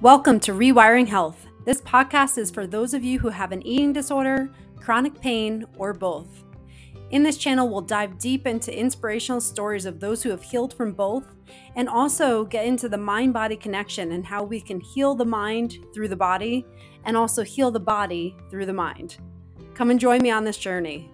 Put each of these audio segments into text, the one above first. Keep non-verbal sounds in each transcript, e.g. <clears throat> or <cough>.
Welcome to Rewiring Health. This podcast is for those of you who have an eating disorder, chronic pain, or both. In this channel, we'll dive deep into inspirational stories of those who have healed from both and also get into the mind body connection and how we can heal the mind through the body and also heal the body through the mind. Come and join me on this journey.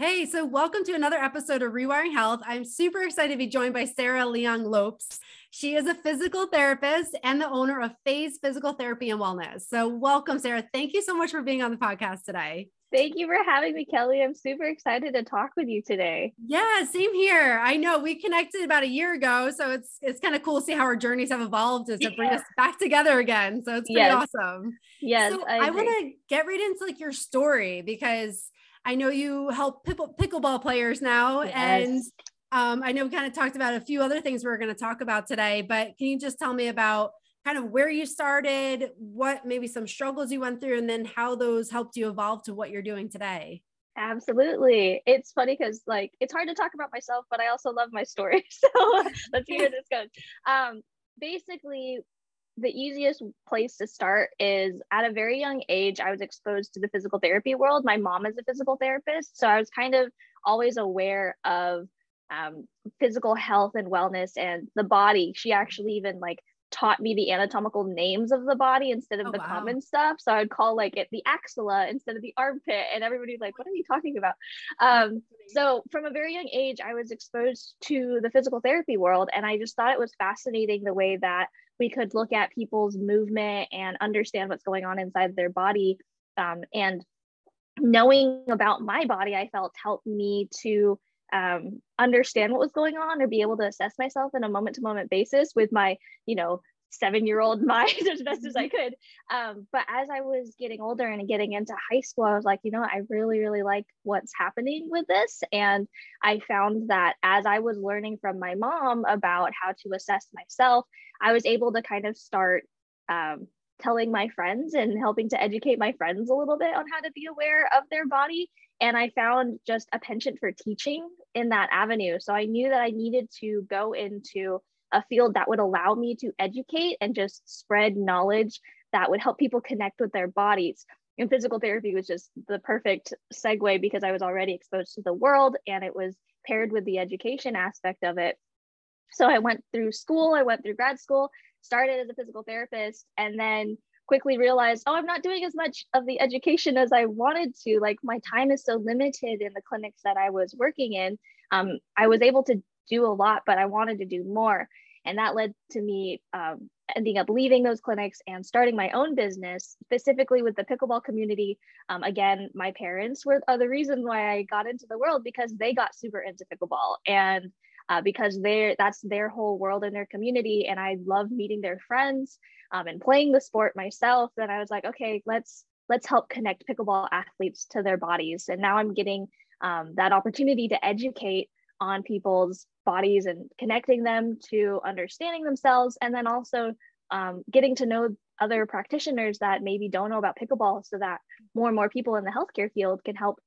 Okay, so welcome to another episode of Rewiring Health. I'm super excited to be joined by Sarah Leong Lopes. She is a physical therapist and the owner of Phase Physical Therapy and Wellness. So, welcome, Sarah. Thank you so much for being on the podcast today. Thank you for having me, Kelly. I'm super excited to talk with you today. Yeah, same here. I know we connected about a year ago, so it's it's kind of cool to see how our journeys have evolved as to bring us back together again. So it's pretty yes. awesome. Yes, so I, I want to get right into like your story because I know you help pickle, pickleball players now, yes. and um, I know we kind of talked about a few other things we are going to talk about today. But can you just tell me about kind of where you started, what maybe some struggles you went through, and then how those helped you evolve to what you're doing today? Absolutely. It's funny because like it's hard to talk about myself, but I also love my story. <laughs> So let's see where this goes. Um, basically, the easiest place to start is at a very young age, I was exposed to the physical therapy world. My mom is a physical therapist. So I was kind of always aware of um, physical health and wellness and the body. She actually even like taught me the anatomical names of the body instead of oh, the wow. common stuff. So I would call like it the axilla instead of the armpit, and everybody's like, "What are you talking about?" Um, so from a very young age, I was exposed to the physical therapy world, and I just thought it was fascinating the way that we could look at people's movement and understand what's going on inside their body. Um, and knowing about my body, I felt helped me to um, understand what was going on or be able to assess myself in a moment to moment basis with my, you know, seven year old <laughs> mind as best as I mm-hmm. could. Um, but as I was getting older and getting into high school, I was like, you know, I really, really like what's happening with this. And I found that as I was learning from my mom about how to assess myself, I was able to kind of start um, telling my friends and helping to educate my friends a little bit on how to be aware of their body. And I found just a penchant for teaching in that avenue. So I knew that I needed to go into a field that would allow me to educate and just spread knowledge that would help people connect with their bodies. And physical therapy was just the perfect segue because I was already exposed to the world and it was paired with the education aspect of it. So I went through school, I went through grad school, started as a physical therapist, and then quickly realized, oh, I'm not doing as much of the education as I wanted to. Like my time is so limited in the clinics that I was working in. Um, I was able to do a lot, but I wanted to do more. And that led to me um, ending up leaving those clinics and starting my own business, specifically with the pickleball community. Um, again, my parents were the reason why I got into the world because they got super into pickleball and uh, because they're that's their whole world and their community. And I love meeting their friends um, and playing the sport myself. Then I was like, okay, let's let's help connect pickleball athletes to their bodies. And now I'm getting um, that opportunity to educate on people's bodies and connecting them to understanding themselves and then also um, getting to know other practitioners that maybe don't know about pickleball so that more and more people in the healthcare field can help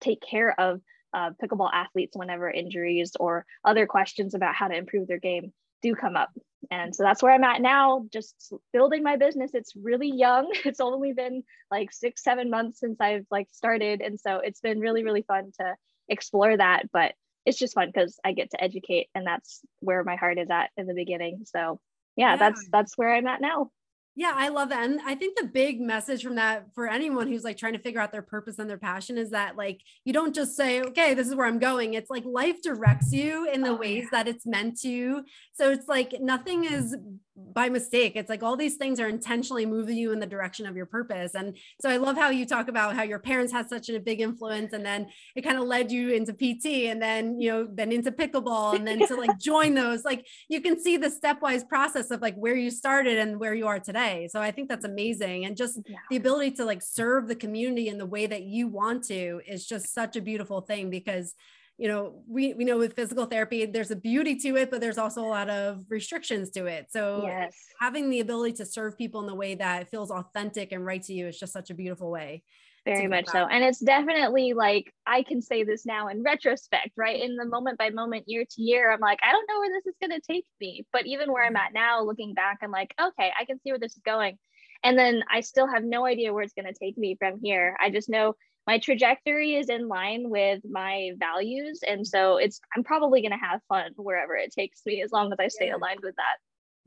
take care of uh, pickleball athletes whenever injuries or other questions about how to improve their game do come up. And so that's where i'm at now just building my business. It's really young. <laughs> It's only been like six seven months since i've like started. And so it's been really really fun to explore that. But it's just fun because I get to educate and that's where my heart is at in the beginning. So yeah, yeah, that's that's where I'm at now. Yeah, I love that. And I think the big message from that for anyone who's like trying to figure out their purpose and their passion is that like you don't just say, okay, this is where I'm going. It's like life directs you in the oh, ways yeah. that it's meant to. So it's like nothing is by mistake. It's like all these things are intentionally moving you in the direction of your purpose. And so I love how you talk about how your parents had such a big influence and then it kind of led you into PT and then, you know, then into pickleball and then to <laughs> like join those. Like you can see the stepwise process of like where you started and where you are today. So I think that's amazing. And just yeah. the ability to like serve the community in the way that you want to is just such a beautiful thing because you know, we, we know with physical therapy, there's a beauty to it, but there's also a lot of restrictions to it. So yes. having the ability to serve people in the way that feels authentic and right to you is just such a beautiful way. very much so and it's definitely like i can say this now in retrospect right in the moment by moment year to year i'm like i don't know where this is going to take me but even where i'm mm-hmm. at now looking back i'm like okay i can see where this is going and then i still have no idea where it's going to take me from here i just know my trajectory is in line with my values and so it's i'm probably going to have fun wherever it takes me as long as i stay yeah. aligned with that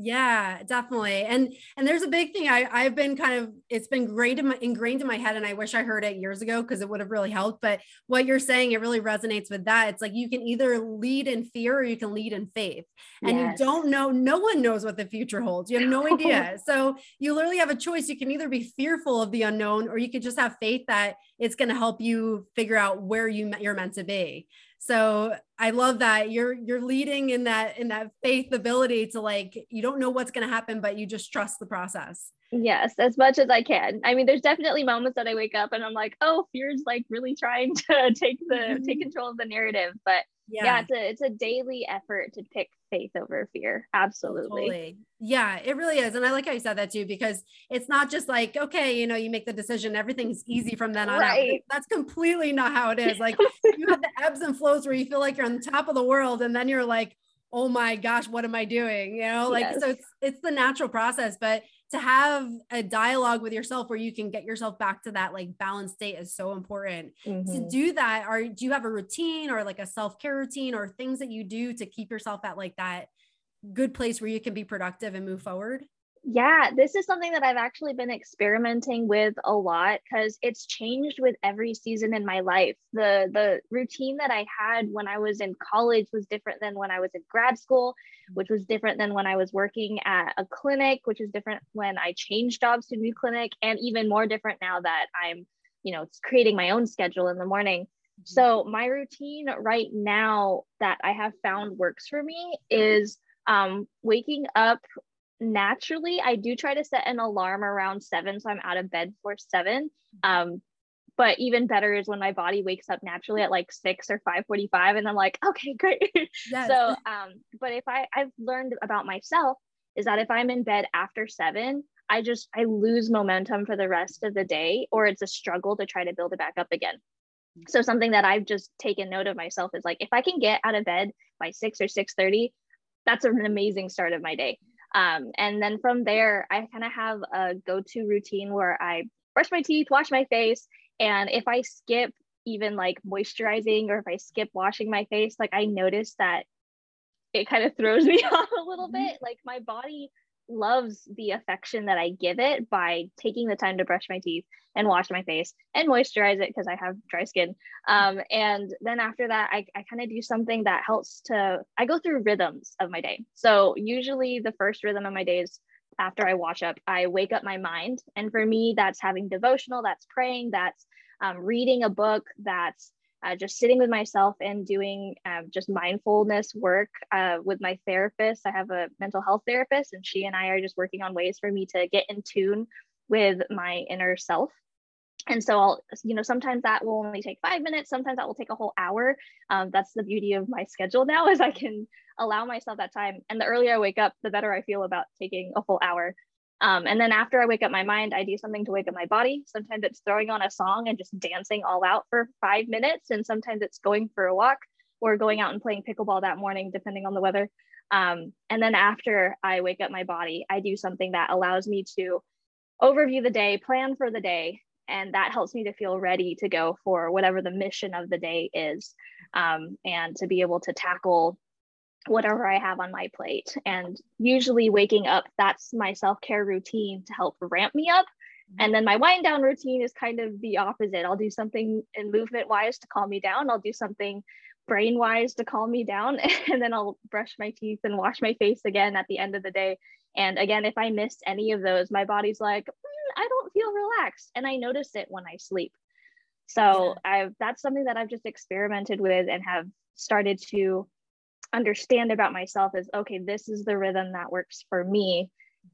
yeah, definitely. And and there's a big thing I I've been kind of it's been great in my, ingrained in my head and I wish I heard it years ago because it would have really helped, but what you're saying it really resonates with that. It's like you can either lead in fear or you can lead in faith. And yes. you don't know no one knows what the future holds. You have no idea. <laughs> so you literally have a choice. You can either be fearful of the unknown or you could just have faith that it's going to help you figure out where you you're meant to be so i love that you're you're leading in that in that faith ability to like you don't know what's going to happen but you just trust the process yes as much as i can i mean there's definitely moments that i wake up and i'm like oh fear's like really trying to <laughs> take the mm-hmm. take control of the narrative but yeah. yeah it's a it's a daily effort to pick faith over fear. Absolutely. Totally. yeah it really is. And i like how you said that too because it's not just like okay you know you make the decision everything's easy from then on right. out that's completely not how it is. Like <laughs> you have the ebbs and flows where you feel like you're on the top of the world and then you're like oh my gosh what am i doing you know like yes. so it's it's the natural process but to have a dialogue with yourself where you can get yourself back to that like balanced state is so important mm-hmm. to do that are do you have a routine or like a self-care routine or things that you do to keep yourself at like that good place where you can be productive and move forward yeah, this is something that I've actually been experimenting with a lot because it's changed with every season in my life. The the routine that I had when I was in college was different than when I was in grad school, which was different than when I was working at a clinic, which is different when I changed jobs to a new clinic, and even more different now that I'm, you know, creating my own schedule in the morning. Mm-hmm. So my routine right now that I have found works for me is um, waking up naturally i do try to set an alarm around seven so i'm out of bed for seven. Um, but even better is when my body wakes up naturally at like six or 5.45 and i'm like okay great. <laughs> Yes. so um, but if i i've learned about myself is that if i'm in bed after seven i just i lose momentum for the rest of the day or it's a struggle to try to build it back up again. So something that i've just taken note of myself is like if i can get out of bed by 6 or 6.30 that's an amazing start of my day um, and then from there, I kind of have a go to routine where I brush my teeth, wash my face. And if I skip even like moisturizing or if I skip washing my face, like I notice that it kind of throws <laughs> me off a little mm-hmm. bit. Like my body loves the affection that I give it by taking the time to brush my teeth and wash my face and moisturize it because I have dry skin. Um, and then after that, I, I kind of do something that helps to, I go through rhythms of my day. So usually the first rhythm of my day is after I wash up, I wake up my mind. And for me, that's having devotional, that's praying, that's um, reading a book, that's uh, just sitting with myself and doing um, just mindfulness work uh, with my therapist. I have a mental health therapist, and she and I are just working on ways for me to get in tune with my inner self. And so I'll, you know, sometimes that will only take five minutes. Sometimes that will take a whole hour. Um, that's the beauty of my schedule now <laughs> is I can allow myself that time. And the earlier I wake up, the better I feel about taking a full hour um, and then after I wake up my mind, I do something to wake up my body. Sometimes it's throwing on a song and just dancing all out for five minutes. And sometimes it's going for a walk or going out and playing pickleball that morning, depending on the weather. Um, and then after I wake up my body, I do something that allows me to overview the day, plan for the day. And that helps me to feel ready to go for whatever the mission of the day is um, and to be able to tackle whatever I have on my plate. And usually waking up, that's my self care routine to help ramp me up. Mm-hmm. And then my wind down routine is kind of the opposite. I'll do something in movement wise to calm me down. I'll do something brain wise to calm me down. <laughs> And then I'll brush my teeth and wash my face again at the end of the day. And again, if I miss any of those, my body's like, mm, I don't feel relaxed. And I notice it when I sleep. So. I've that's something that I've just experimented with and have started to understand about myself is okay this is the rhythm that works for me.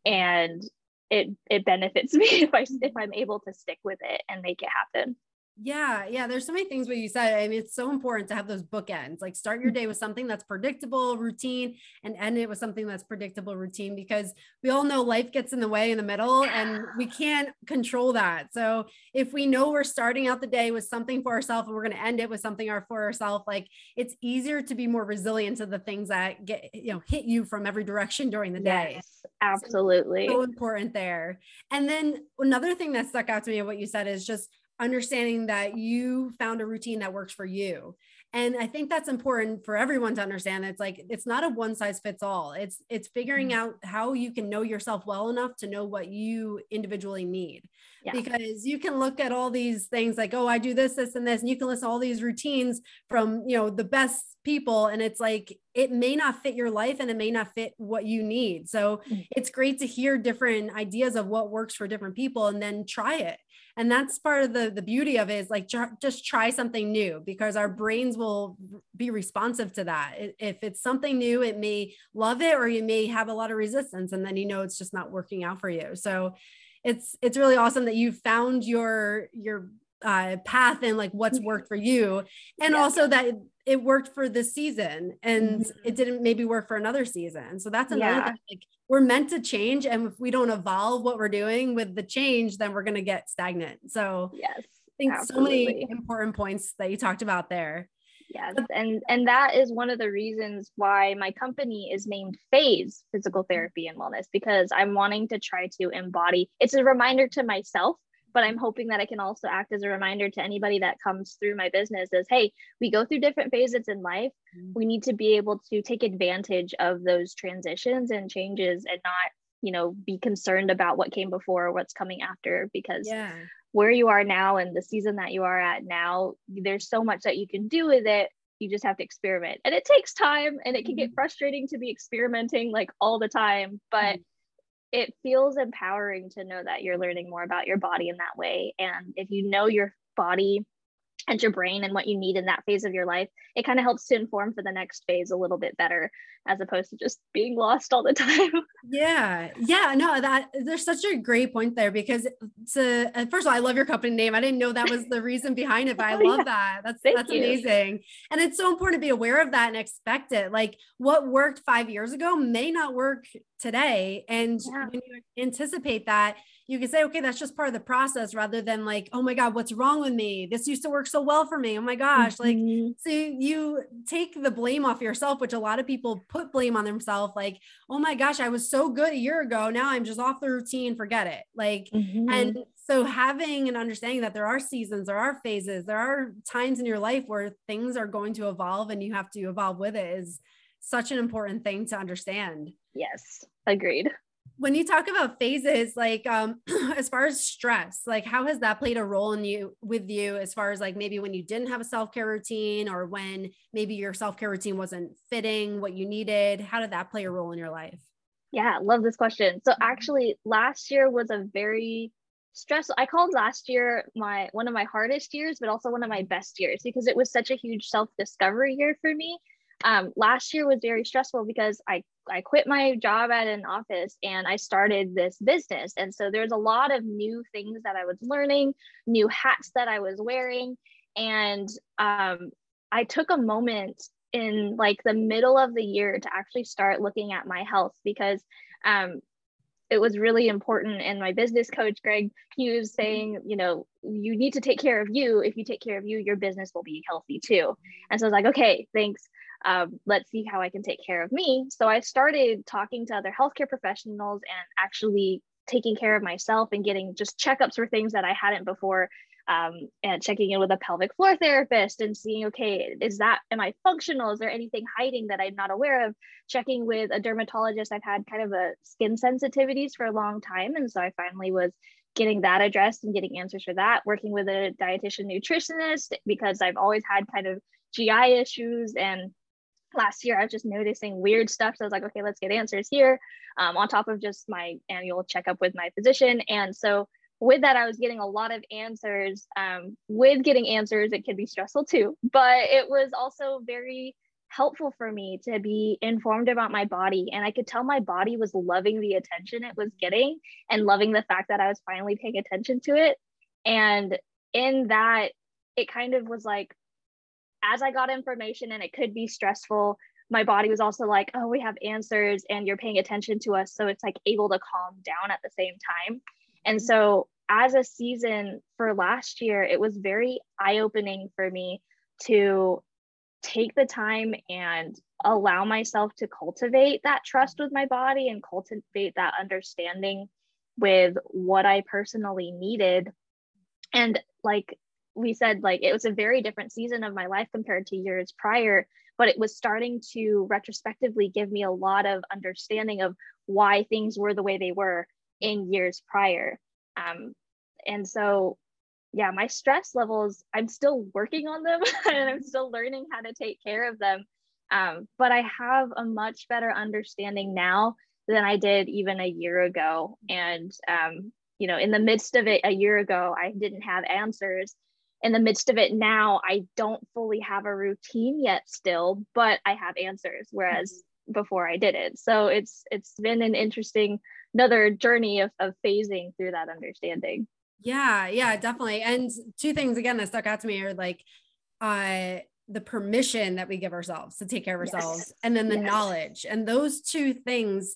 And it it benefits <laughs> me if i if i'm able to stick with it and make it happen Yeah, yeah. There's so many things what you said. I mean, it's so important to have those bookends. Like start your mm. day with something that's predictable, routine, and end it with something that's predictable, routine, because we all know life gets in the way in the middle and we can't control that. So if we know we're starting out the day with something for ourselves and we're going to end it with something for ourselves, like it's easier to be more resilient to the things that get, you know, hit you from every direction during the day. Yes, absolutely. So, so important there. And then another thing that stuck out to me of what you said is just understanding that you found a routine that works for you and i think that's important for everyone to understand it's like it's not a one size fits all it's it's figuring mm-hmm. out how you can know yourself well enough to know what you individually need yeah. because you can look at all these things like oh i do this this and this and you can list all these routines from you know the best people and it's like it may not fit your life and it may not fit what you need so mm-hmm. it's great to hear different ideas of what works for different people and then try it and that's part of the the beauty of it is like just try something new because our brains will be responsive to that. If it's something new it may love it or you may have a lot of resistance and then you know it's just not working out for you. So it's it's really awesome that you found your your uh, path and like what's mm-hmm. worked for you and yeah. also that it worked for this season and mm-hmm. it didn't maybe work for another season so that's another yeah. thing like we're meant to change and if we don't evolve what we're doing with the change then we're going to get stagnant so yes i think absolutely. so many important points that you talked about there yes and and that is one of the reasons why my company is named phase physical therapy and wellness because i'm wanting to try to embody it's a reminder to myself but i'm hoping that i can also act as a reminder to anybody that comes through my business is hey we go through different phases in life mm-hmm. we need to be able to take advantage of those transitions and changes and not you know be concerned about what came before or what's coming after because yeah. where you are now and the season that you are at now there's so much that you can do with it you just have to experiment and it takes time and it can get mm-hmm. frustrating to be experimenting like all the time but mm-hmm it feels empowering to know that you're learning more about your body in that way. And if you know your body and your brain and what you need in that phase of your life, it kind of helps to inform for the next phase a little bit better as opposed to just being lost all the <laughs> time. yeah. Yeah. No, that there's such a great point there because to, uh, first of all, I love your company name. I didn't know that was the reason behind it, but I <laughs> oh, love yeah. that. That's, Thank that's you. amazing. And it's so important to be aware of that and expect it. Like what worked five years ago may not work today. And yeah. when you anticipate that, you can say, okay, that's just part of the process rather than like, oh my God, what's wrong with me? This used to work so well for me. Oh my gosh. Mm-hmm. Like, so you take the blame off yourself, which a lot of people put blame on themselves. Like, oh my gosh, I was so good a year ago. Now I'm just off the routine, forget it. Like, mm-hmm. and so having an understanding that there are seasons, there are phases, there are times in your life where things are going to evolve and you have to evolve with it is such an important thing to understand. Yes, agreed when you talk about phases like um <clears throat> as far as stress like how has that played a role in you with you as far as like maybe when you didn't have a self-care routine or when maybe your self-care routine wasn't fitting what you needed? How did that play a role in your life? Yeah love this question. So actually last year was a very stressful i called last year my one of my hardest years but also one of my best years because it was such a huge self-discovery year for me um, last year was very stressful because I I quit my job at an office and I started this business. And so there's a lot of new things that I was learning, new hats that I was wearing. And um, I took a moment in like the middle of the year to actually start looking at my health because um, it was really important. And my business coach, Greg Hughes, saying, you know, you need to take care of you. If you take care of you, your business will be healthy too. And so I was like, okay, thanks um, let's see how I can take care of me. So I started talking to other healthcare professionals and actually taking care of myself and getting just checkups for things that I hadn't before. Um, and checking in with a pelvic floor therapist and seeing, okay, is that, am I functional? Is there anything hiding that I'm not aware of? Checking with a dermatologist. I've had kind of a skin sensitivities for a long time. And so I finally was getting that addressed and getting answers for that, working with a dietitian nutritionist because I've always had kind of GI issues and last year I was just noticing weird stuff. So I was like, okay, let's get answers here um, on top of just my annual checkup with my physician. And so with that, I was getting a lot of answers. Um, with getting answers, it can be stressful too, but it was also very helpful for me to be informed about my body. And I could tell my body was loving the attention it was getting and loving the fact that I was finally paying attention to it. And in that it kind of was like as I got information and it could be stressful, my body was also like, oh, we have answers and you're paying attention to us. So it's like able to calm down at the same time. And mm-hmm. so as a season for last year, it was very eye opening for me to take the time and allow myself to cultivate that trust with my body and cultivate that understanding with what I personally needed. And like we said, like it was a very different season of my life compared to years prior, but it was starting to retrospectively give me a lot of understanding of why things were the way they were in years prior. Um, and so, yeah, my stress levels, I'm still working on them <laughs> and I'm still learning how to take care of them. Um, but I have a much better understanding now than I did even a year ago. And, um, you know, in the midst of it a year ago, I didn't have answers. In the midst of it now, I don't fully have a routine yet still, but I have answers. Whereas mm-hmm. before I didn't. So it's it's been an interesting another journey of, of phasing through that understanding. Yeah, yeah, definitely. And two things again that stuck out to me are like uh the permission that we give ourselves to take care of ourselves yes. and then the yes. knowledge. And those two things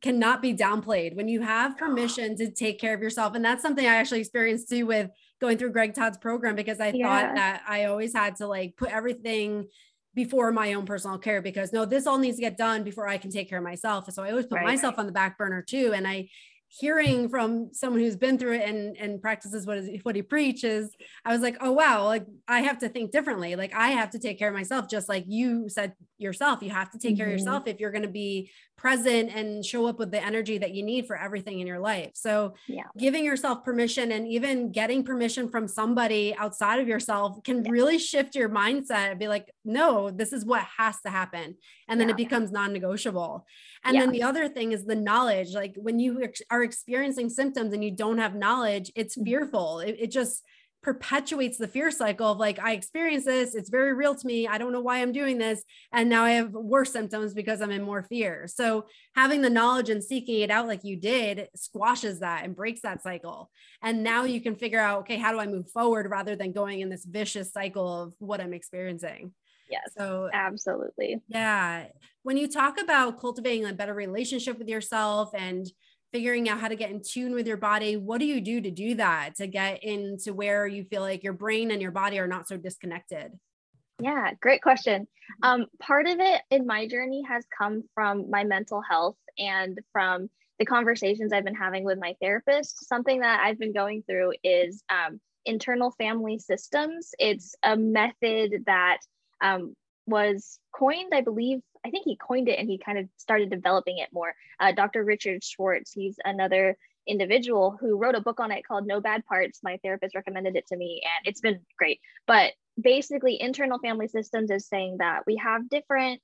cannot be downplayed when you have permission to take care of yourself. And that's something I actually experienced too with going through Greg Todd's program because I yeah. thought that I always had to like put everything before my own personal care because no, this all needs to get done before I can take care of myself. So I always put right. myself on the back burner too. And I hearing from someone who's been through it and and practices what is what he preaches i was like oh wow like i have to think differently like i have to take care of myself just like you said yourself you have to take mm-hmm. care of mm-hmm. yourself if you're going to be present and show up with the energy that you need for everything in your life so yeah. giving yourself permission and even getting permission from somebody outside of yourself can yeah. really shift your mindset and be like no this is what has to happen and then yeah. it becomes non-negotiable and yeah. then the other thing is the knowledge. Like when you ex- are experiencing symptoms and you don't have knowledge, it's mm-hmm. fearful. It, it just perpetuates the fear cycle of like, I experience this, it's very real to me. I don't know why I'm doing this. And now I have worse symptoms because I'm in more fear. So having the knowledge and seeking it out like you did squashes that and breaks that cycle. And now you can figure out, okay, how do I move forward rather than going in this vicious cycle of what I'm experiencing? Yes. So absolutely. Yeah. When you talk about cultivating a better relationship with yourself and figuring out how to get in tune with your body, what do you do to do that to get into where you feel like your brain and your body are not so disconnected? Yeah, great question. Um, part of it in my journey has come from my mental health and from the conversations I've been having with my therapist. Something that I've been going through is um, internal family systems. It's a method that um, was coined, I believe, I think he coined it and he kind of started developing it more. Uh, Dr. Richard Schwartz, he's another individual who wrote a book on it called No Bad Parts. My therapist recommended it to me and it's been great. But basically, internal family systems is saying that we have different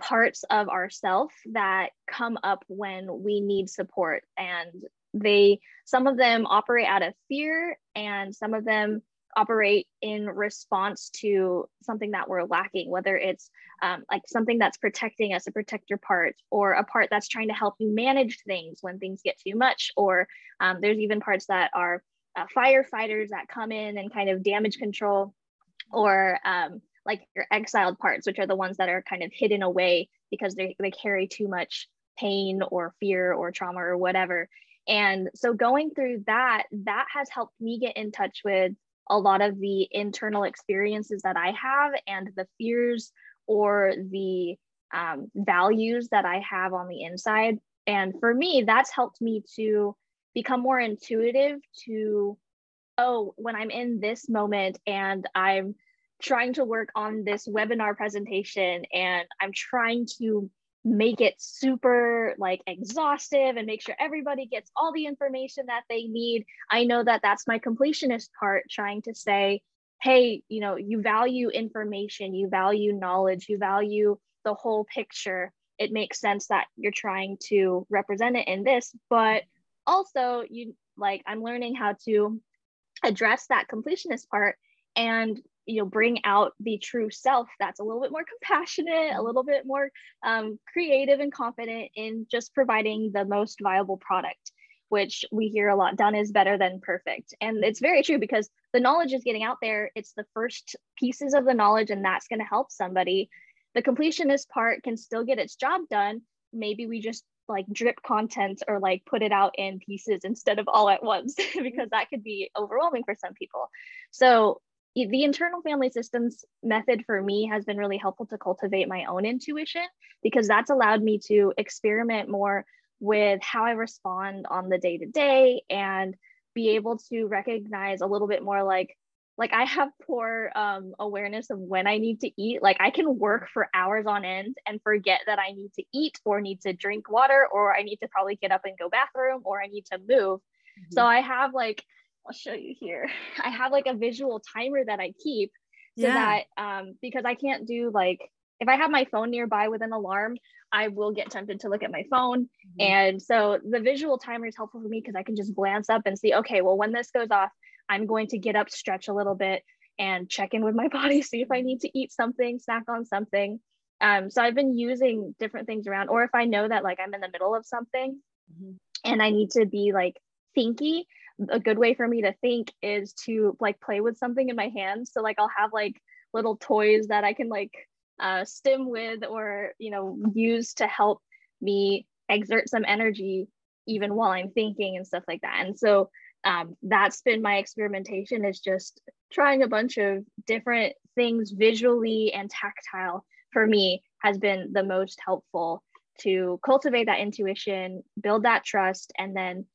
parts of ourself that come up when we need support and they some of them operate out of fear and some of them operate in response to something that we're lacking, whether it's um, like something that's protecting us, a protector part, or a part that's trying to help you manage things when things get too much, or um, there's even parts that are uh, firefighters that come in and kind of damage control, or um, like your exiled parts, which are the ones that are kind of hidden away because they, they carry too much pain or fear or trauma or whatever. And so going through that, that has helped me get in touch with a lot of the internal experiences that I have and the fears or the um, values that I have on the inside. And for me, that's helped me to become more intuitive to, oh, when I'm in this moment and I'm trying to work on this webinar presentation and I'm trying to make it super like exhaustive and make sure everybody gets all the information that they need. I know that that's my completionist part trying to say, hey, you know, you value information, you value knowledge, you value the whole picture. It makes sense that you're trying to represent it in this, but also you like I'm learning how to address that completionist part and you know bring out the true self that's a little bit more compassionate a little bit more um, creative and confident in just providing the most viable product which we hear a lot done is better than perfect. And it's very true because the knowledge is getting out there. It's the first pieces of the knowledge and that's going to help somebody. The completionist part can still get its job done. Maybe we just like drip content or like put it out in pieces instead of all at once <laughs> because that could be overwhelming for some people. So the internal family systems method for me has been really helpful to cultivate my own intuition because that's allowed me to experiment more with how I respond on the day to day and be able to recognize a little bit more like like I have poor um, awareness of when I need to eat. Like I can work for hours on end and forget that I need to eat or need to drink water or I need to probably get up and go bathroom or I need to move. Mm-hmm. So I have like I'll show you here. <laughs> I have like a visual timer that I keep so yeah. that um because I can't do like if I have my phone nearby with an alarm, I will get tempted to look at my phone. Mm-hmm. And so the visual timer is helpful for me because I can just glance up and see, okay, well, when this goes off, I'm going to get up, stretch a little bit, and check in with my <laughs> body, see if I need to eat something, snack on something. Um, so I've been using different things around, or if I know that like I'm in the middle of something mm-hmm. and I need to be like thinky, a good way for me to think is to like play with something in my hands. So like I'll have like little toys that I can like uh, stim with or you know use to help me exert some energy even while I'm thinking and stuff like that. And so um, that's been my experimentation is just trying a bunch of different things visually and tactile for me has been the most helpful to cultivate that intuition, build that trust, and then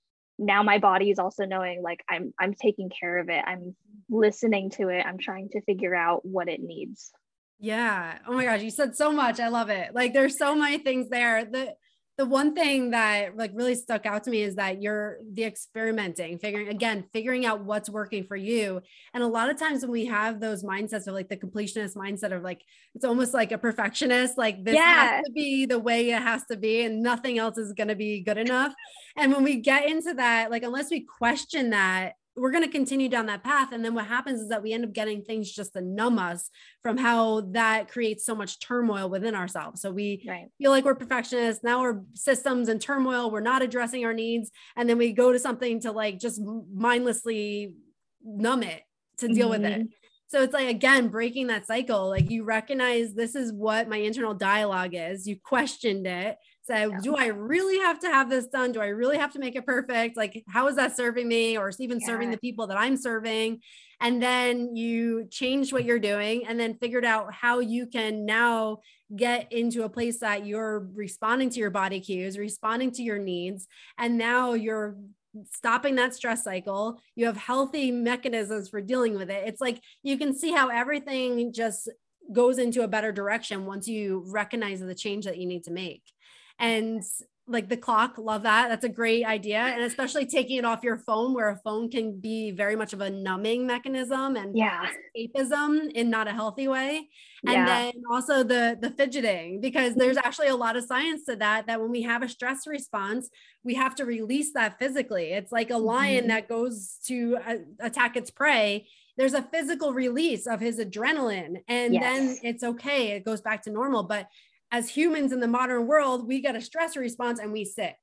now my body is also knowing like I'm I'm taking care of it. I'm listening to it. I'm trying to figure out what it needs. Yeah. Oh my gosh, you said so much. I love it. Like there's so many things there. The the one thing that like really stuck out to me is that you're the experimenting, figuring again, figuring out what's working for you. And a lot of times when we have those mindsets of like the completionist mindset of like it's almost like a perfectionist, like this yeah. has to be the way it has to be, and nothing else is gonna be good enough. And when we get into that, like unless we question that, we're going to continue down that path. And then what happens is that we end up getting things just to numb us from how that creates so much turmoil within ourselves. So we right. feel like we're perfectionists. Now we're systems and turmoil. We're not addressing our needs. And then we go to something to like just mindlessly numb it to deal mm-hmm. with it. Mm-hmm. So it's like, again, breaking that cycle. Like you recognize this is what my internal dialogue is. You questioned it yeah. do I really have to have this done? Do I really have to make it perfect? Like, how is that serving me or even yeah. serving the people that I'm serving? And then you change what you're doing and then figured out how you can now get into a place that you're responding to your body cues, responding to your needs. And now you're stopping that stress cycle. You have healthy mechanisms for dealing with it. It's like you can see how everything just goes into a better direction once you recognize the change that you need to make and like the clock love that. That's a great idea. And especially taking it off your phone where a phone can be very much of a numbing mechanism and yeah. escapism in not a healthy way. And yeah. then also the the fidgeting because there's actually a lot of science to that that when we have a stress response we have to release that physically. It's like a lion mm-hmm. that goes to uh, attack its prey. There's a physical release of his adrenaline and yes. then it's okay. It goes back to normal. But as humans in the modern world, we get a stress response and we sit.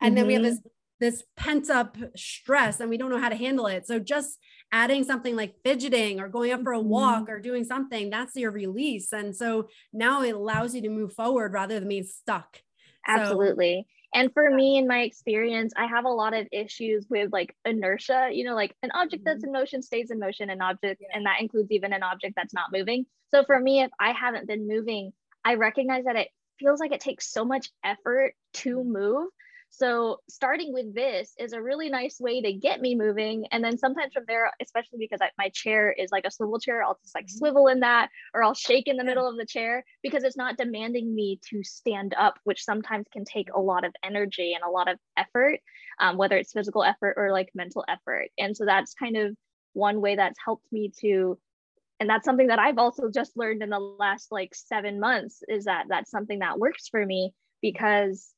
And mm-hmm. then we have mm-hmm. this this pent up stress and we don't know how to handle it. So just adding something like fidgeting or going up for a walk mm-hmm. or doing something, that's your release. And so now it allows you to move forward rather than being stuck. Absolutely. So, and for me, in my experience, I have a lot of issues with like inertia. You know, like an object that's mm-hmm. in motion stays in motion, an object, yeah. and that includes even an object that's not moving. So for me, if I haven't been moving, I recognize that it feels like it takes so much effort to move. So starting with this is a really nice way to get me moving. And then sometimes from there, especially because I, my chair is like a swivel chair, I'll just like mm-hmm. swivel in that or I'll shake in the middle of the chair because it's not demanding me to stand up, which sometimes can take a lot of energy and a lot of effort, um, whether it's physical effort or like mental effort. And so that's kind of one way that's helped me to and that's something that I've also just learned in the last like seven months is that that's something that works for me because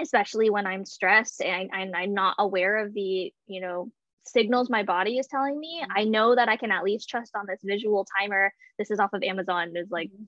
especially when I'm stressed and, and I'm not aware of the you know signals my body is telling me mm-hmm. I know that I can at least trust on this visual timer. This is off of Amazon. Is like mm-hmm.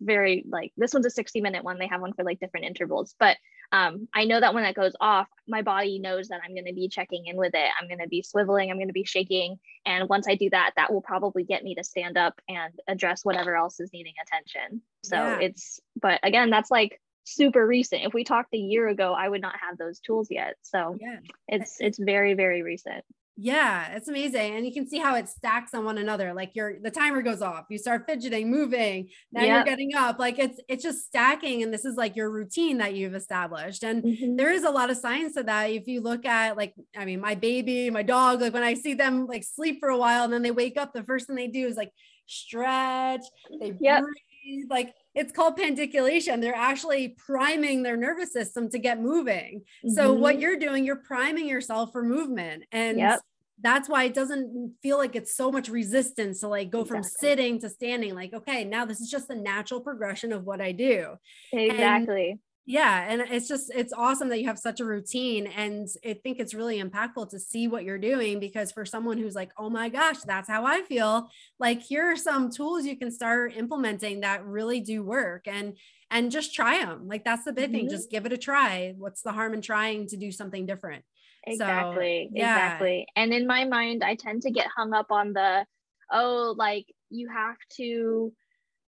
Very like this one's a 60 minute one. They have one for like different intervals. But um, i know that when that goes off my body knows that i'm going to be checking in with it. I'm going to be swiveling. I'm going to be shaking. And once i do that that will probably get me to stand up and address whatever else is needing attention. So yeah. it's but again that's like super recent. If we talked a year ago i would not have those tools yet. So yeah. it's it's very very recent yeah, it's amazing. And you can see how it stacks on one another. Like your the timer goes off, you start fidgeting, moving, now yep. you're getting up. Like it's it's just stacking. And this is like your routine that you've established. And mm-hmm. there is a lot of science to that. If you look at like, I mean, my baby, my dog, like when I see them like sleep for a while and then they wake up, the first thing they do is like stretch, they yep. breathe, like it's called pandiculation. They're actually priming their nervous system to get moving. Mm-hmm. So what you're doing, you're priming yourself for movement. And yep that's why it doesn't feel like it's so much resistance to like go exactly. from sitting to standing like okay now this is just the natural progression of what i do exactly and yeah and it's just it's awesome that you have such a routine and i think it's really impactful to see what you're doing because for someone who's like oh my gosh that's how i feel like here are some tools you can start implementing that really do work and and just try them like that's the big mm-hmm. thing just give it a try what's the harm in trying to do something different Exactly. So, yeah. Exactly. And in my mind, I tend to get hung up on the, oh, like you have to,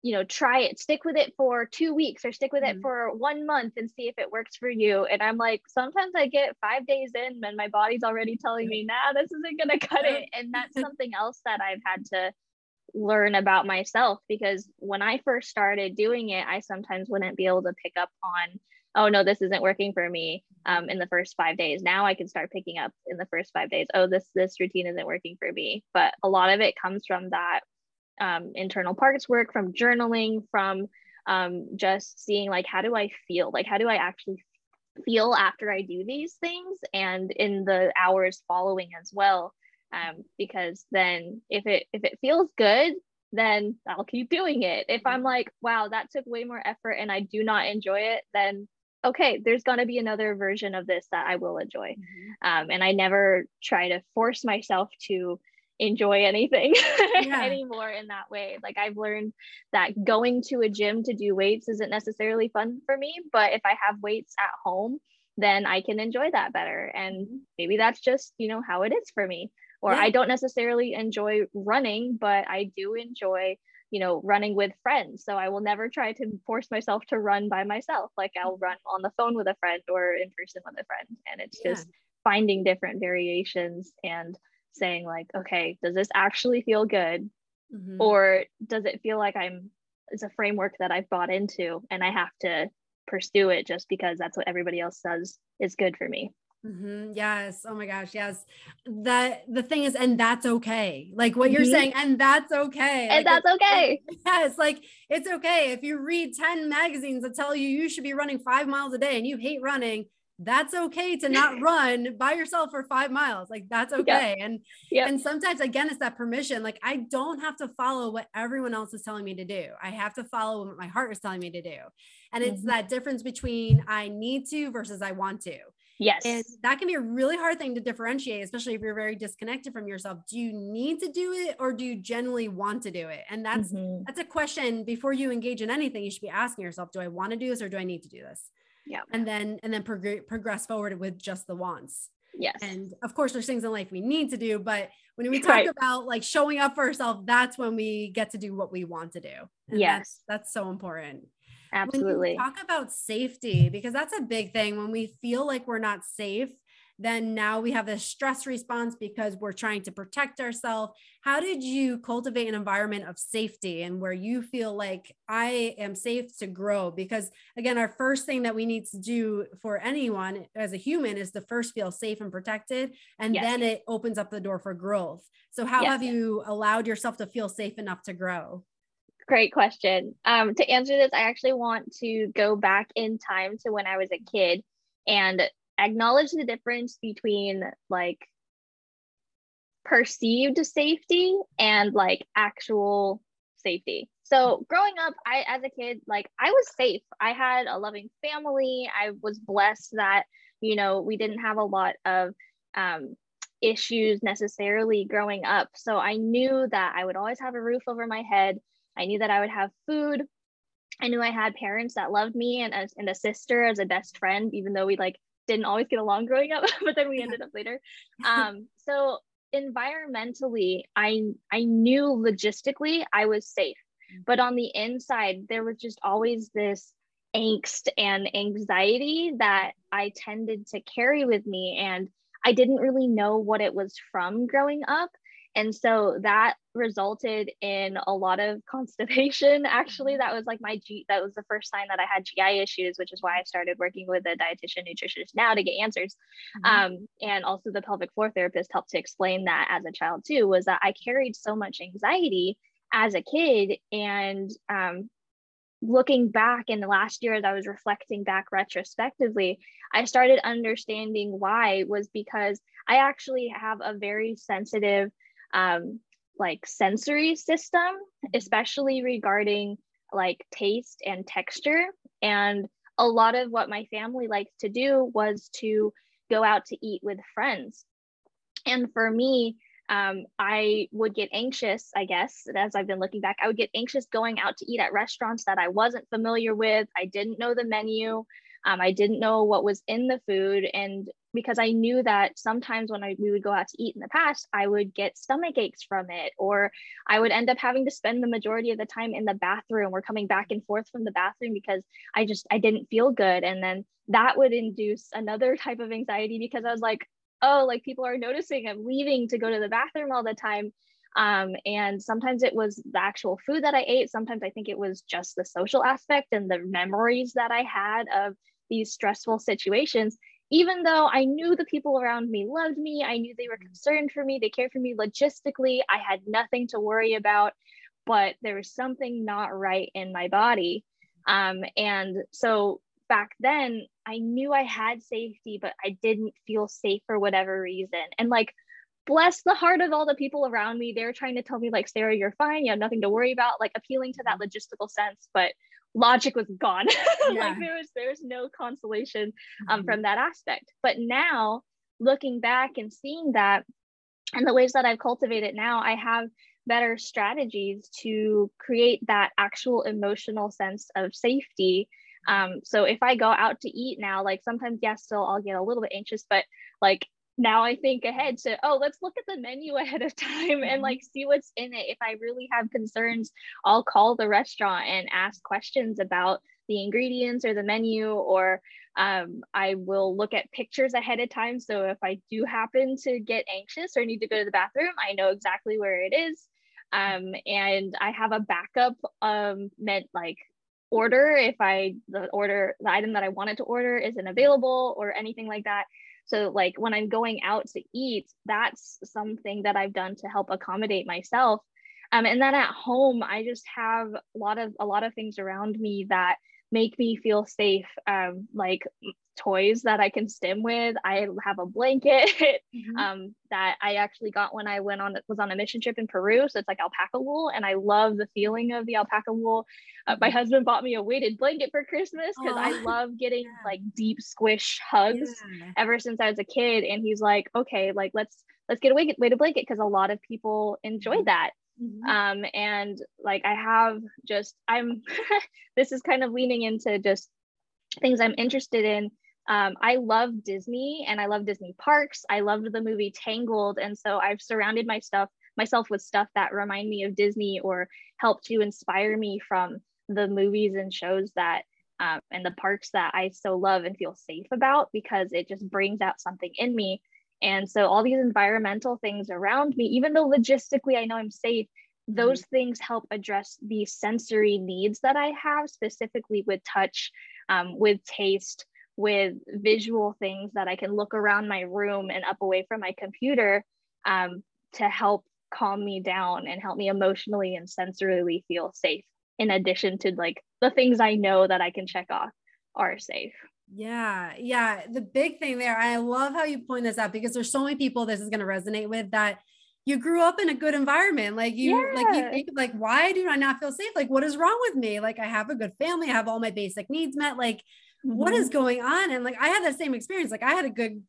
you know, try it, stick with it for two weeks or stick with mm-hmm. it for one month and see if it works for you. And I'm like, sometimes I get five days in and my body's already telling me, nah, this isn't going <laughs> to cut it. And that's <laughs> something else that I've had to learn about myself because when I first started doing it, I sometimes wouldn't be able to pick up on oh no this isn't working for me um, in the first five days now i can start picking up in the first five days oh this this routine isn't working for me but a lot of it comes from that um, internal parts work from journaling from um, just seeing like how do i feel like how do i actually feel after i do these things and in the hours following as well um, because then if it if it feels good then I'll keep doing it. If I'm like, wow, that took way more effort and I do not enjoy it, then okay, there's going to be another version of this that I will enjoy. Mm-hmm. Um, and I never try to force myself to enjoy anything <laughs> yeah. anymore in that way. Like I've learned that going to a gym to do weights isn't necessarily fun for me, but if I have weights at home, then I can enjoy that better. And mm-hmm. maybe that's just, you know, how it is for me. Or yeah. I don't necessarily enjoy running, but I do enjoy you know running with friends so i will never try to force myself to run by myself like i'll mm-hmm. run on the phone with a friend or in person with a friend and it's yeah. just finding different variations and saying like okay does this actually feel good mm-hmm. or does it feel like i'm it's a framework that i've bought into and i have to pursue it just because that's what everybody else says is good for me Mm-hmm. Yes. Oh my gosh. Yes. That the thing is, and that's okay. Like what you're mm-hmm. saying, and that's okay. And like, that's okay. <laughs> Yes. Like it's okay. If you read 10 magazines that tell you you should be running five miles a day and you hate running, that's okay to not <laughs> run by yourself for five miles. Like that's okay. Yeah. And yeah. and sometimes again, it's that permission. Like I don't have to follow what everyone else is telling me to do. I have to follow what my heart is telling me to do. And it's mm-hmm. that difference between I need to versus I want to. Yes. And that can be a really hard thing to differentiate, especially if you're very disconnected from yourself. Do you need to do it or do you generally want to do it? And that's mm-hmm. that's a question before you engage in anything, you should be asking yourself, do I want to do this or do I need to do this? Yeah. And then and then prog- progress forward with just the wants. Yes. And of course there's things in life we need to do, but when we talk right. about like showing up for ourselves, that's when we get to do what we want to do. And yes. That's, that's so important. Absolutely. talk about safety, because that's a big thing. When we feel like we're not safe, then now we have a stress response because we're trying to protect ourselves. How did you cultivate an environment of safety and where you feel like I am safe to grow? Because again, our first thing that we need to do for anyone as a human is to first feel safe and protected, and yes. then it opens up the door for growth. So, how yes. have you allowed yourself to feel safe enough to grow? Great question. Um, to answer this, I actually want to go back in time to when I was a kid and acknowledge the difference between like perceived safety and like actual safety. So growing up, I as a kid, like I was safe. I had a loving family. I was blessed that, you know, we didn't have a lot of um, issues necessarily growing up. So I knew that I would always have a roof over my head. I knew that I would have food I knew I had parents that loved me and, and a sister as a best friend, even though we like didn't always get along growing up, <laughs> but then we ended up later. <laughs> Um, so environmentally, I I knew logistically I was safe, mm. but on the inside there was just always this angst and anxiety that I tended to carry with me, and I didn't really know what it was from growing up. And so that resulted in a lot of <laughs> constipation. Actually, that was like my G, that was the first sign that I had GI issues, which is why I started working with a dietitian nutritionist now to get answers. Mm-hmm. Um, and also the pelvic floor therapist helped to explain that as a child too, was that I carried so much anxiety as a kid. And um, looking back in the last year as I was reflecting back retrospectively, I started understanding why was because I actually have a very sensitive um, like sensory system, especially regarding like taste and texture. And a lot of what my family liked to do was to go out to eat with friends. And for me, um, I would get anxious, I guess, as I've been looking back, I would get anxious going out to eat at restaurants that I wasn't familiar with. I didn't know the menu. Um, I didn't know what was in the food. And because I knew that sometimes when I, we would go out to eat in the past, I would get stomach aches from it, or I would end up having to spend the majority of the time in the bathroom or coming back and forth from the bathroom because I just, I didn't feel good. And then that would induce another <laughs> type of anxiety because I was like, oh, like people are noticing I'm leaving to go to the bathroom all the time. Um, and sometimes it was the actual food that I ate. Sometimes I think it was just the social aspect and the memories that I had of these stressful situations even though I knew the people around me loved me, I knew they were concerned for me, they cared for me logistically, I had nothing to worry about, but there was something not right in my body. Um, and so back then, I knew I had safety, but I didn't feel safe for whatever reason. And like, bless the heart of all the people around me. They're trying to tell me, like, Sarah, you're fine. You have nothing to worry about, like appealing to that logistical sense. But logic was gone. <laughs> Yeah. like there was there's no consolation um, mm-hmm. from that aspect. But now looking back and seeing that and the ways that I've cultivated now, I have better strategies to create that actual emotional sense of safety. Um, so if I go out to eat now, like sometimes, yes, still I'll get a little bit anxious, but like now I think ahead to, oh, let's look at the menu <laughs> ahead of time and mm-hmm. like see what's in it. If I really have concerns, I'll call the restaurant and ask questions about the ingredients or the menu, or um, I will look at pictures ahead of time. So if I do happen to get anxious or need to go to the bathroom, I know exactly where it is. Um, and I have a backup um, meant like order if I the order the item that I wanted to order isn't available or anything like that. So like when I'm going out to eat, that's something that I've done to help accommodate myself. Um, and then at home, I just have a lot of a lot of things around me that make me feel safe. Um, like toys that I can stim with. I have a blanket <laughs> mm-hmm. um, that I actually got when I went on was on a mission trip in Peru. So it's like alpaca wool, and I love the feeling of the alpaca wool. Uh, my husband bought me a weighted blanket for Christmas because I love getting yeah. like deep squish hugs yeah. ever since I was a kid. And he's like, okay, like let's let's get a weighted blanket because a lot of people enjoy mm-hmm. that. Mm-hmm. Um, and like I have just I'm <laughs> this is kind of leaning into just things I'm interested in um, I love Disney and I love Disney parks. I loved the movie Tangled. And so I've surrounded my stuff, myself with stuff that remind me of Disney or help to inspire me from the movies and shows that um, and the parks that I so love and feel safe about because it just brings out something in me. And so all these environmental things around me, even though logistically I know I'm safe, those mm-hmm. things help address the sensory needs that I have, specifically with touch, um, with taste, with visual things that I can look around my room and up away from my computer um, to help calm me down and help me emotionally and sensorily feel safe in addition to like the things I know that I can check off are safe. Yeah, yeah. The big thing there, I love how you point this out because there's so many people this is going to resonate with that you grew up in a good environment. Like you, yeah. like you think like, why do I not feel safe? Like, what is wrong with me? Like I have a good family, I have all my basic needs met. Like mm-hmm. what is going on? And like I had that same experience. Like I had a good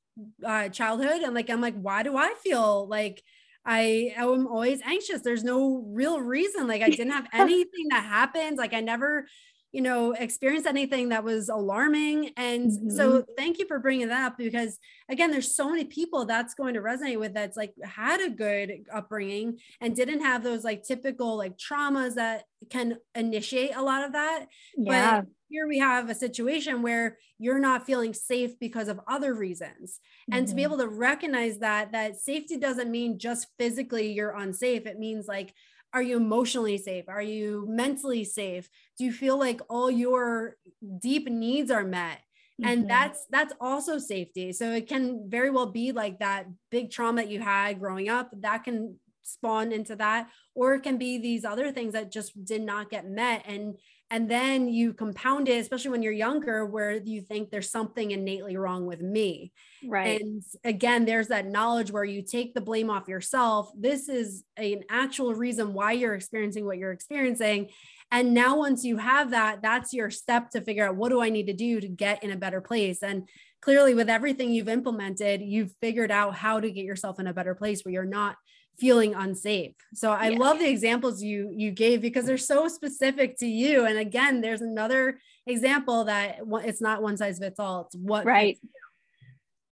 uh, childhood, and like I'm like, why do I feel like I am always anxious? There's no real reason. Like I didn't have <laughs> anything that happens. Like I never you know, experienced anything that was alarming. And mm-hmm. so thank you for bringing that up because again, there's so many people that's going to resonate with that's like had a good upbringing and didn't have those like typical like traumas that can initiate a lot of that. Yeah. But here we have a situation where you're not feeling safe because of other reasons mm-hmm. and to be mm-hmm. able to recognize that that safety doesn't mean just physically you're unsafe it means like are you emotionally safe? Are you mentally safe? Do you feel like all your deep needs are met? And mm-hmm. that's that's also safety. So it can very well be like that big trauma that you had growing up that can spawn into that or it can be these other things that just did not get met. And and then you compound it especially when you're younger where you think there's something innately wrong with me. Right. And again there's that knowledge where you take the blame off yourself. This is an actual reason why you're experiencing what you're experiencing. And now once you have that that's your step to figure out what do i need to do to get in a better place? And clearly with everything you've implemented you've figured out how to get yourself in a better place where you're not feeling unsafe. So I yeah. love the examples you you gave because they're so specific to you. And again, there's another example that it's not one size fits all. It's what right.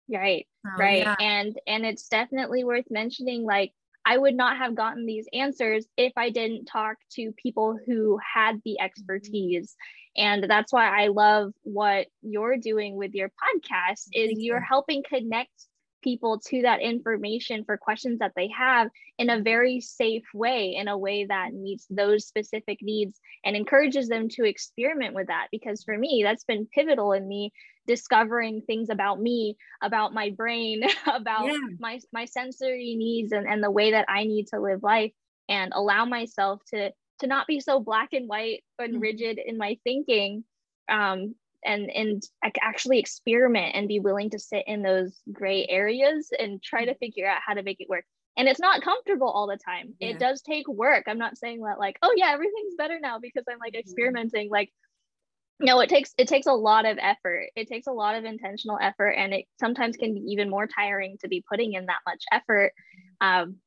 Right. right. Yeah. And and it's definitely worth mentioning like I would not have gotten these answers if I didn't talk to people who had the expertise. And that's why I love what you're doing with your podcast is you're helping connect people to that information for questions that they have in a very safe way, in a way that meets those specific needs and encourages them to experiment with that. Because for me, that's been pivotal in me discovering things about me, about my brain, <laughs> about yeah. my, my sensory needs and, and the way that I need to live life and allow myself to to not be so black and white and mm-hmm. rigid in my thinking um, and and actually experiment and be willing to sit in those gray areas and try to figure out how to make it work. And it's not comfortable all the time. Yeah. it does take work. I'm not saying that like oh yeah everything's better now because i'm like mm-hmm. experimenting like no it takes it takes a lot of effort. It takes a lot of intentional effort and it sometimes can be even more tiring to be putting in that much effort. Um,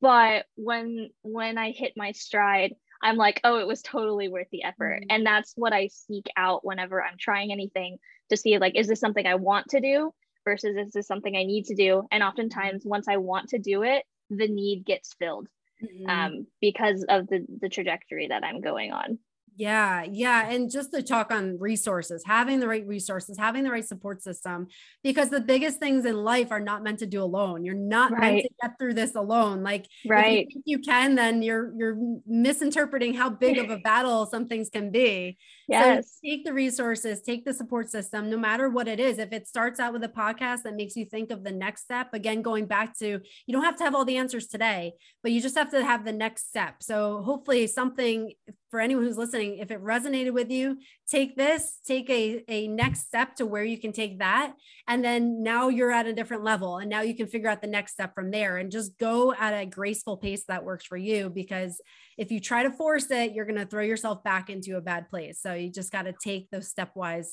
but when when i hit my stride I'm like, oh, it was totally worth the effort. Mm-hmm. And that's what I seek out whenever I'm trying anything to see like, is this something I want to do versus is this something I need to do? And oftentimes, once I want to do it, the need gets filled mm-hmm. um, because of the, the trajectory that I'm going on. Yeah, yeah. And just to talk on resources, having the right resources, having the right support system, because the biggest things in life are not meant to do alone. You're not right. meant to get through this alone. Like right. you, you, can, then you're you're misinterpreting how big of a <laughs> battle some things can be. Yes. So take the resources, take the support system, no matter what it is. If it starts out with a podcast that makes you think of the next step, again, going back to you don't have to have all the answers today, but you just have to have the next step. So hopefully something for anyone who's listening, if it resonated with you, take this, take a, a next step to where you can take that. And then now you're at a different level. And now you can figure out the next step from there and just go at a graceful pace that works for you. Because if you try to force it, you're going to throw yourself back into a bad place. So you just got to take those stepwise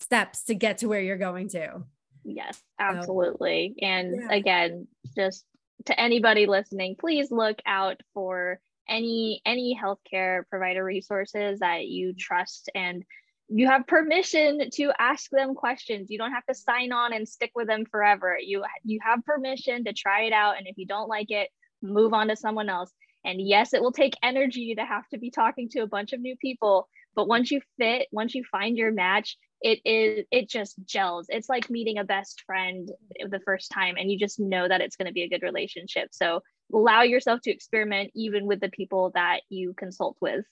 steps to get to where you're going to. Yes, absolutely. So, and yeah. again, just to anybody listening, please look out for any any healthcare provider resources that you mm-hmm. trust and you have permission to ask them questions you don't have to sign on and stick with them forever you you have permission to try it out and if you don't like it move on to someone else and yes it will take energy to have to be talking to a bunch of new people but once you fit once you find your match it is it just gels. It's like meeting a best friend the first time and you just know that it's going to be a good relationship. So allow yourself to experiment even with the people that you consult with.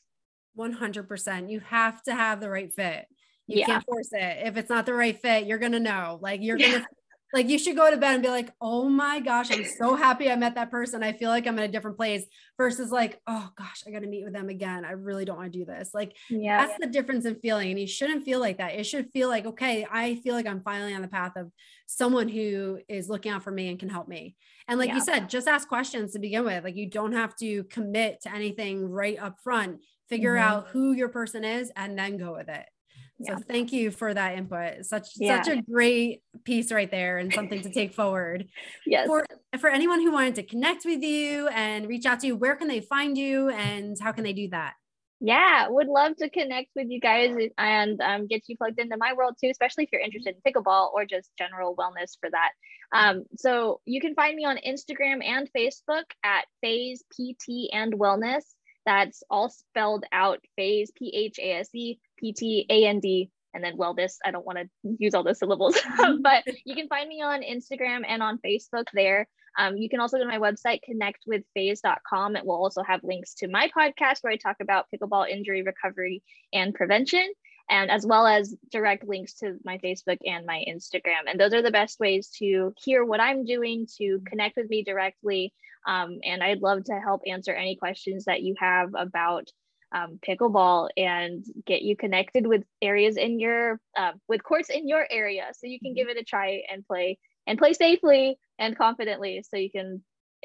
100% you have to have the right fit. You yeah. can't force it. If it's not the right fit you're going to know. Like you're going to like you should go to bed and be like, oh my gosh, I'm so happy I met that person. I feel like I'm in a different place versus like, oh gosh, I got to meet with them again. I really don't want to do this. Like, yeah, that's the difference in feeling. And you shouldn't feel like that. It should feel like, okay, I feel like I'm finally on the path of someone who is looking out for me and can help me. And like yeah. you said, just ask questions to begin with. Like, you don't have to commit to anything right up front. Figure mm-hmm. out who your person is and then go with it. So yeah. thank you for that input. Such yeah. such a great piece right there and something to take forward. <laughs> Yes. For for anyone who wanted to connect with you and reach out to you, where can they find you and how can they do that? Yeah, would love to connect with you guys and um, get you plugged into my world too, especially if you're interested in pickleball or just general wellness for that. Um, so you can find me on Instagram and Facebook at Phase PT and Wellness. That's all spelled out Phase P H A S E P T A N D and then wellness. I don't want to use all those syllables, <laughs> but you can find me on Instagram and on Facebook there. Um, you can also go to my website, connectwithphase.com. It will also have links to my podcast where I talk about pickleball injury recovery and prevention, and as well as direct links to my Facebook and my Instagram. And those are the best ways to hear what I'm doing, to connect with me directly. Um, and I'd love to help answer any questions that you have about um, pickleball and get you connected with areas in your uh, with courts in your area. So you can mm-hmm. give it a try and play and play safely and confidently so you can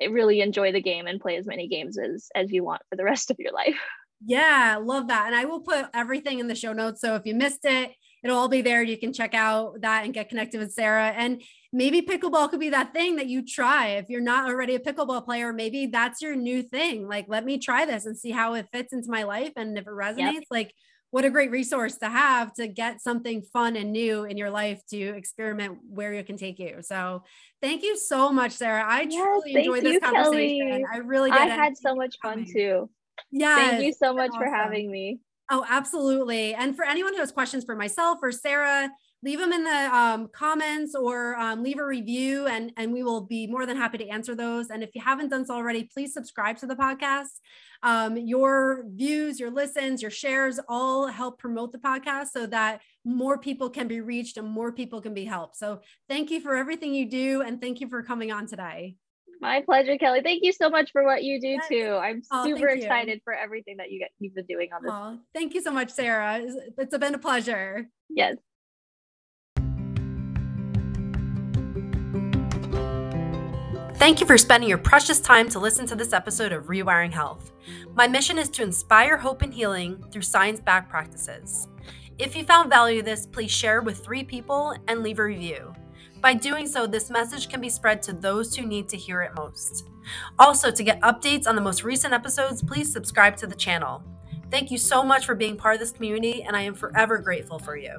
really enjoy the game and play as many games as as you want for the rest of your life. <laughs> Yeah love that. And i will put everything in the show notes. So if you missed it it'll all be there. You can check out that and get connected with sarah. And maybe pickleball could be that thing that you try if you're not already a pickleball player maybe that's your new thing like let me try this and see how it fits into my life and if it resonates yep. like what a great resource to have to get something fun and new in your life to experiment where it can take you. So thank you so much, Sarah. I yes, truly enjoyed this conversation. Kelly. I really did. I had so much fun too. Yeah. Thank you so much awesome. for having me. Oh, absolutely. And for anyone who has questions for myself or Sarah, leave them in the um, comments or um, leave a review and, and we will be more than happy to answer those. And if you haven't done so already, please subscribe to the podcast. Um, your views, your listens, your shares all help promote the podcast so that more people can be reached and more people can be helped. So thank you for everything you do and thank you for coming on today. My pleasure, Kelly. Thank you so much for what you do yes. too. I'm oh, super excited for everything that you get, you've been doing on this. Oh, thank you so much, Sarah. It's been a pleasure. Yes. Thank you for spending your precious time to listen to this episode of Rewiring Health. My mission is to inspire hope and healing through science backed practices. If you found value in this, please share with three people and leave a review. By doing so, this message can be spread to those who need to hear it most. Also, to get updates on the most recent episodes, please subscribe to the channel. Thank you so much for being part of this community, and I am forever grateful for you.